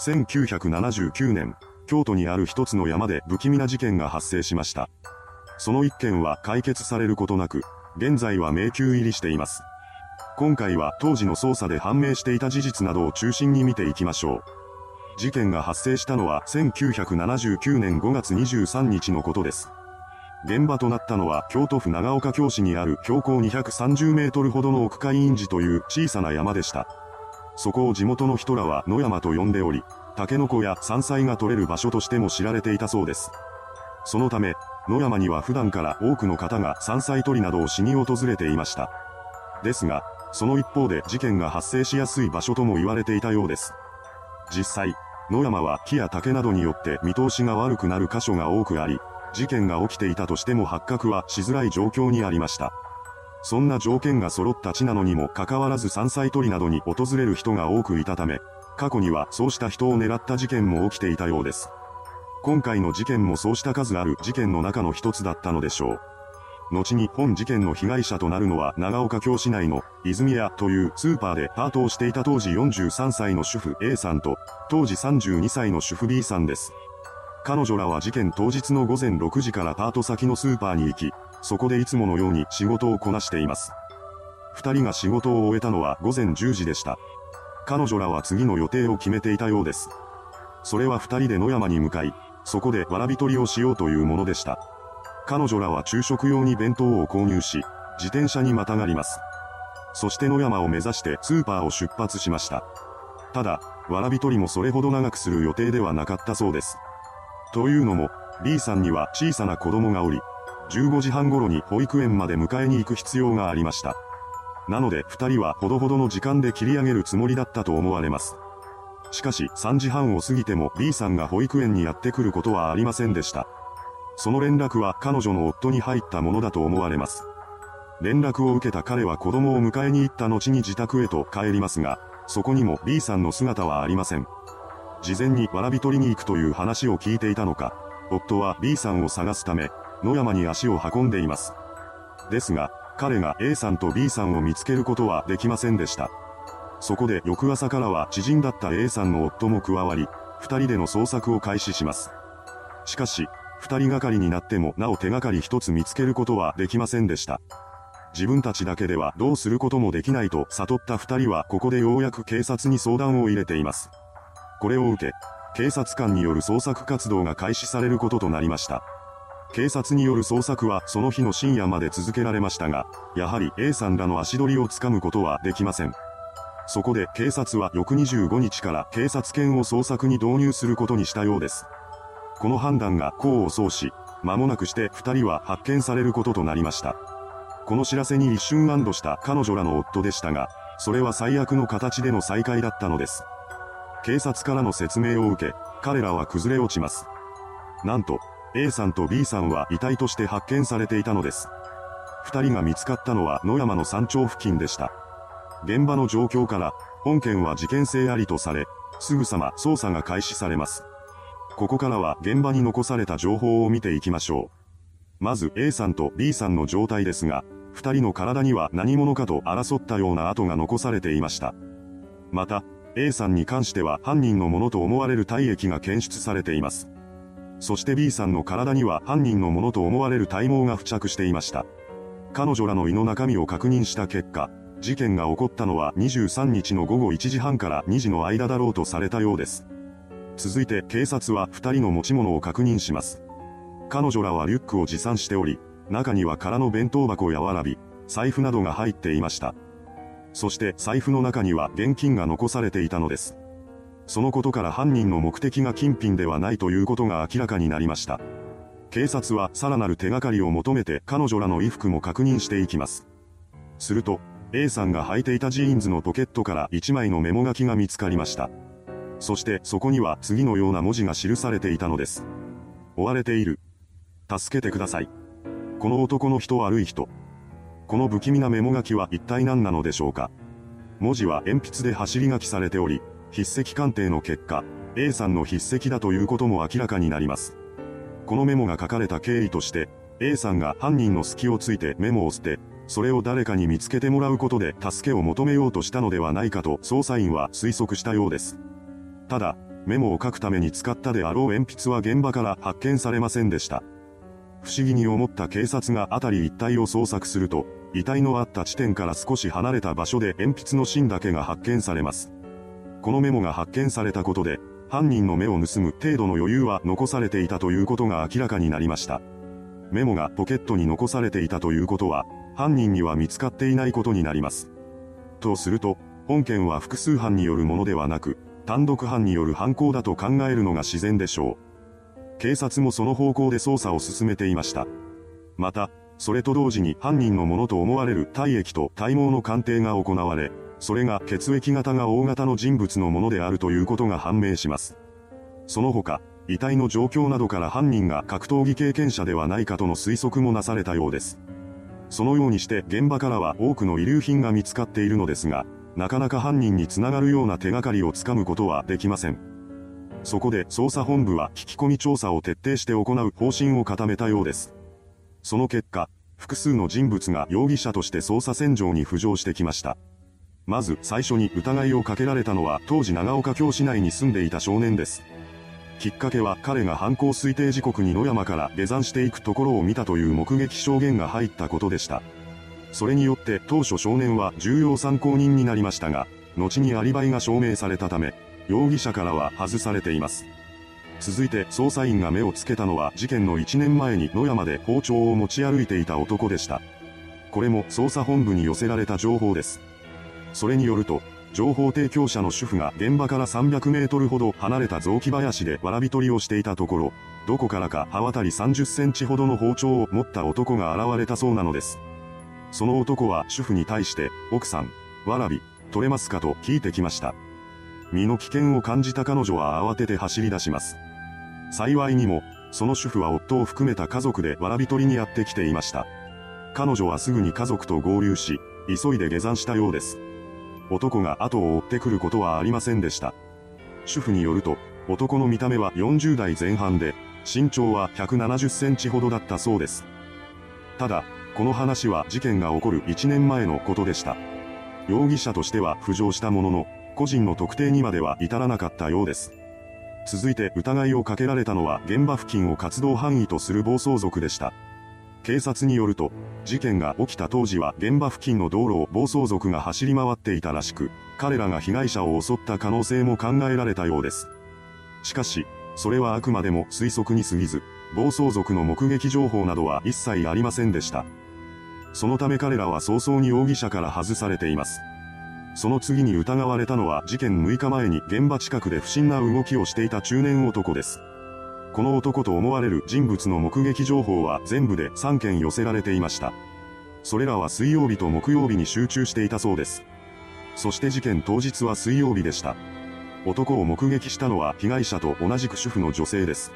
1979年、京都にある一つの山で不気味な事件が発生しました。その一件は解決されることなく、現在は迷宮入りしています。今回は当時の捜査で判明していた事実などを中心に見ていきましょう。事件が発生したのは1979年5月23日のことです。現場となったのは京都府長岡京市にある標高230メートルほどの奥海院寺という小さな山でした。そこを地元の人らは野山と呼んでおり、タケノコや山菜が取れる場所としても知られていたそうです。そのため、野山には普段から多くの方が山菜採りなどをしに訪れていました。ですが、その一方で事件が発生しやすい場所とも言われていたようです。実際、野山は木や竹などによって見通しが悪くなる箇所が多くあり、事件が起きていたとしても発覚はしづらい状況にありました。そんな条件が揃った地なのにもかかわらず山菜採りなどに訪れる人が多くいたため、過去にはそうした人を狙った事件も起きていたようです。今回の事件もそうした数ある事件の中の一つだったのでしょう。後に本事件の被害者となるのは長岡京市内の泉屋というスーパーでパートをしていた当時43歳の主婦 A さんと当時32歳の主婦 B さんです。彼女らは事件当日の午前6時からパート先のスーパーに行き、そこでいつものように仕事をこなしています。二人が仕事を終えたのは午前10時でした。彼女らは次の予定を決めていたようです。それは二人で野山に向かい、そこでわらび取りをしようというものでした。彼女らは昼食用に弁当を購入し、自転車にまたがります。そして野山を目指してスーパーを出発しました。ただ、わらび取りもそれほど長くする予定ではなかったそうです。というのも、B さんには小さな子供がおり、15時半頃に保育園まで迎えに行く必要がありました。なので二人はほどほどの時間で切り上げるつもりだったと思われます。しかし3時半を過ぎても B さんが保育園にやってくることはありませんでした。その連絡は彼女の夫に入ったものだと思われます。連絡を受けた彼は子供を迎えに行った後に自宅へと帰りますが、そこにも B さんの姿はありません。事前にわらび取りに行くという話を聞いていたのか、夫は B さんを探すため、野山に足を運んでいます。ですが、彼が A さんと B さんを見つけることはできませんでした。そこで翌朝からは知人だった A さんの夫も加わり、二人での捜索を開始します。しかし、二人がかりになってもなお手がかり一つ見つけることはできませんでした。自分たちだけではどうすることもできないと悟った二人はここでようやく警察に相談を入れています。これを受け、警察官による捜索活動が開始されることとなりました。警察による捜索はその日の深夜まで続けられましたが、やはり A さんらの足取りをつかむことはできません。そこで警察は翌25日から警察犬を捜索に導入することにしたようです。この判断が功を奏し、間もなくして二人は発見されることとなりました。この知らせに一瞬安堵した彼女らの夫でしたが、それは最悪の形での再会だったのです。警察からの説明を受け、彼らは崩れ落ちます。なんと、A さんと B さんは遺体として発見されていたのです。二人が見つかったのは野山の山頂付近でした。現場の状況から、本件は事件性ありとされ、すぐさま捜査が開始されます。ここからは現場に残された情報を見ていきましょう。まず A さんと B さんの状態ですが、二人の体には何者かと争ったような跡が残されていました。また、A さんに関しては犯人のものと思われる体液が検出されています。そして B さんの体には犯人のものと思われる体毛が付着していました。彼女らの胃の中身を確認した結果、事件が起こったのは23日の午後1時半から2時の間だろうとされたようです。続いて警察は2人の持ち物を確認します。彼女らはリュックを持参しており、中には空の弁当箱やわらび、財布などが入っていました。そして財布の中には現金が残されていたのです。そのことから犯人の目的が金品ではないということが明らかになりました。警察はさらなる手がかりを求めて彼女らの衣服も確認していきます。すると、A さんが履いていたジーンズのポケットから1枚のメモ書きが見つかりました。そしてそこには次のような文字が記されていたのです。追われている。助けてください。この男の人悪い人。この不気味なメモ書きは一体何なのでしょうか文字は鉛筆で走り書きされており、筆跡鑑定の結果、A さんの筆跡だということも明らかになります。このメモが書かれた経緯として、A さんが犯人の隙をついてメモを捨て、それを誰かに見つけてもらうことで助けを求めようとしたのではないかと捜査員は推測したようです。ただ、メモを書くために使ったであろう鉛筆は現場から発見されませんでした。不思議に思った警察が辺り一帯を捜索すると、遺体のあった地点から少し離れた場所で鉛筆の芯だけが発見されます。このメモが発見されたことで、犯人の目を盗む程度の余裕は残されていたということが明らかになりました。メモがポケットに残されていたということは、犯人には見つかっていないことになります。とすると、本件は複数犯によるものではなく、単独犯による犯行だと考えるのが自然でしょう。警察もその方向で捜査を進めていました。また、それと同時に犯人のものと思われる体液と体毛の鑑定が行われ、それが血液型が大型の人物のものであるということが判明します。その他、遺体の状況などから犯人が格闘技経験者ではないかとの推測もなされたようです。そのようにして現場からは多くの遺留品が見つかっているのですが、なかなか犯人につながるような手がかりをつかむことはできません。そこで捜査本部は聞き込み調査を徹底して行う方針を固めたようです。その結果、複数の人物が容疑者として捜査線上に浮上してきました。まず最初に疑いをかけられたのは当時長岡京市内に住んでいた少年です。きっかけは彼が犯行推定時刻に野山から下山していくところを見たという目撃証言が入ったことでした。それによって当初少年は重要参考人になりましたが、後にアリバイが証明されたため、容疑者からは外されています。続いて捜査員が目をつけたのは事件の1年前に野山で包丁を持ち歩いていた男でした。これも捜査本部に寄せられた情報です。それによると、情報提供者の主婦が現場から300メートルほど離れた雑木林でわらび取りをしていたところ、どこからか刃渡り30センチほどの包丁を持った男が現れたそうなのです。その男は主婦に対して、奥さん、わらび、取れますかと聞いてきました。身の危険を感じた彼女は慌てて走り出します。幸いにも、その主婦は夫を含めた家族でわらび取りにやってきていました。彼女はすぐに家族と合流し、急いで下山したようです。男が後を追ってくることはありませんでした。主婦によると、男の見た目は40代前半で、身長は170センチほどだったそうです。ただ、この話は事件が起こる1年前のことでした。容疑者としては浮上したものの、個人の特定にまでは至らなかったようです。続いて疑いをかけられたのは現場付近を活動範囲とする暴走族でした。警察によると、事件が起きた当時は現場付近の道路を暴走族が走り回っていたらしく、彼らが被害者を襲った可能性も考えられたようです。しかし、それはあくまでも推測に過ぎず、暴走族の目撃情報などは一切ありませんでした。そのため彼らは早々に容疑者から外されています。その次に疑われたのは事件6日前に現場近くで不審な動きをしていた中年男です。この男と思われる人物の目撃情報は全部で3件寄せられていました。それらは水曜日と木曜日に集中していたそうです。そして事件当日は水曜日でした。男を目撃したのは被害者と同じく主婦の女性です。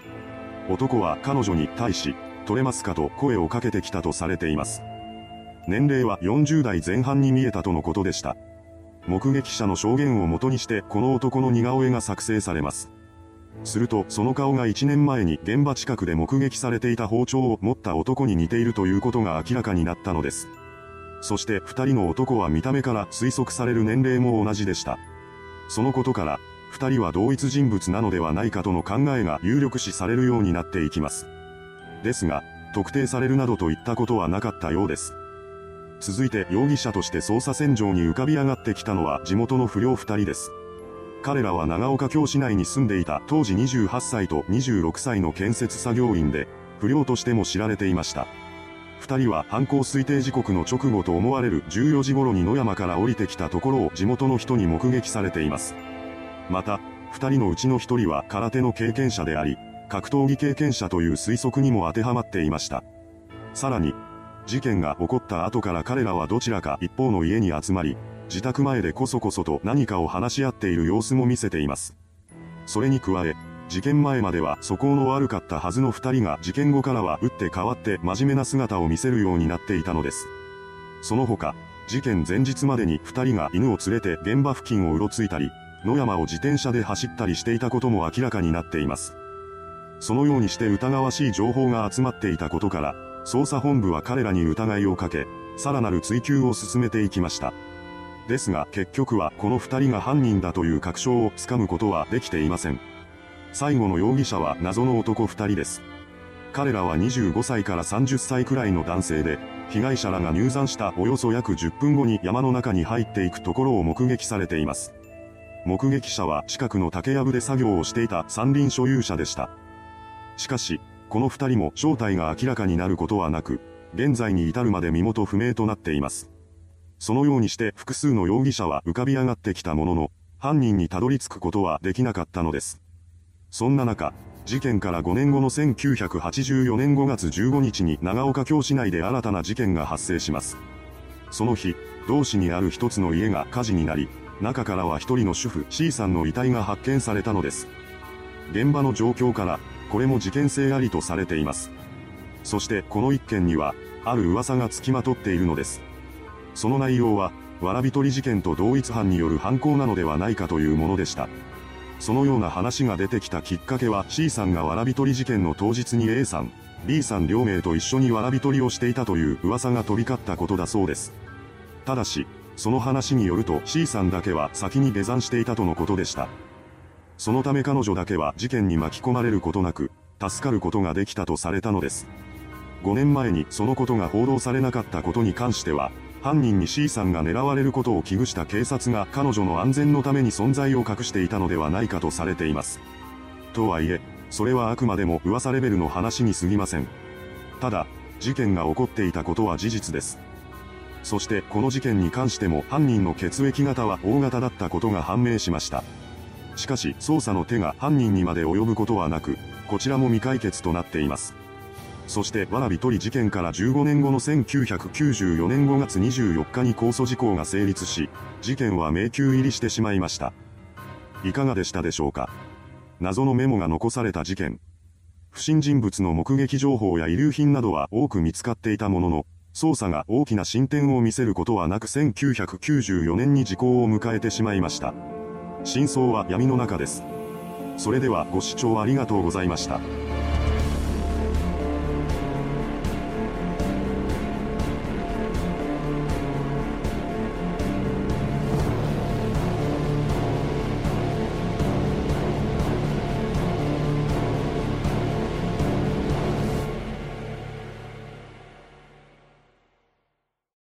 男は彼女に対し、取れますか？と声をかけてきたとされています。年齢は40代前半に見えたとのことでした。目撃者の証言をもとにしてこの男の似顔絵が作成されます。するとその顔が1年前に現場近くで目撃されていた包丁を持った男に似ているということが明らかになったのです。そして二人の男は見た目から推測される年齢も同じでした。そのことから、二人は同一人物なのではないかとの考えが有力視されるようになっていきます。ですが、特定されるなどといったことはなかったようです。続いて容疑者として捜査線上に浮かび上がってきたのは地元の不良二人です。彼らは長岡京市内に住んでいた当時28歳と26歳の建設作業員で、不良としても知られていました。二人は犯行推定時刻の直後と思われる14時頃に野山から降りてきたところを地元の人に目撃されています。また、二人のうちの一人は空手の経験者であり、格闘技経験者という推測にも当てはまっていました。さらに、事件が起こった後から彼らはどちらか一方の家に集まり、自宅前でこそこそと何かを話し合っている様子も見せています。それに加え、事件前までは素行の悪かったはずの二人が事件後からは打って変わって真面目な姿を見せるようになっていたのです。その他、事件前日までに二人が犬を連れて現場付近をうろついたり、野山を自転車で走ったりしていたことも明らかになっています。そのようにして疑わしい情報が集まっていたことから、捜査本部は彼らに疑いをかけ、さらなる追及を進めていきました。ですが結局はこの二人が犯人だという確証をつかむことはできていません。最後の容疑者は謎の男2人です。彼らは25歳から30歳くらいの男性で、被害者らが入山したおよそ約10分後に山の中に入っていくところを目撃されています。目撃者は近くの竹やぶで作業をしていた山林所有者でした。しかし、この二人も正体が明らかになることはなく、現在に至るまで身元不明となっています。そのようにして複数の容疑者は浮かび上がってきたものの、犯人にたどり着くことはできなかったのです。そんな中、事件から5年後の1984年5月15日に長岡京市内で新たな事件が発生します。その日、同市にある一つの家が火事になり、中からは一人の主婦 C さんの遺体が発見されたのです。現場の状況から、これも事件性ありとされています。そしてこの一件には、ある噂がつきまとっているのです。その内容は、わらび取り事件と同一犯による犯行なのではないかというものでした。そのような話が出てきたきっかけは C さんがわらび取り事件の当日に A さん、B さん両名と一緒にわらび取りをしていたという噂が飛び交ったことだそうです。ただし、その話によると C さんだけは先に下山していたとのことでした。そのため彼女だけは事件に巻き込まれることなく、助かることができたとされたのです。5年前にそのことが報道されなかったことに関しては、犯人に C さんが狙われることを危惧した警察が彼女の安全のために存在を隠していたのではないかとされています。とはいえ、それはあくまでも噂レベルの話に過ぎません。ただ、事件が起こっていたことは事実です。そしてこの事件に関しても犯人の血液型は O 型だったことが判明しました。しかし捜査の手が犯人にまで及ぶことはなく、こちらも未解決となっています。そして、わらび取り事件から15年後の1994年5月24日に控訴事項が成立し、事件は迷宮入りしてしまいました。いかがでしたでしょうか？謎のメモが残された事件。不審人物の目撃情報や遺留品などは多く見つかっていたものの、捜査が大きな進展を見せることはなく1994年に時効を迎えてしまいました。真相は闇の中です。それではご視聴ありがとうございました。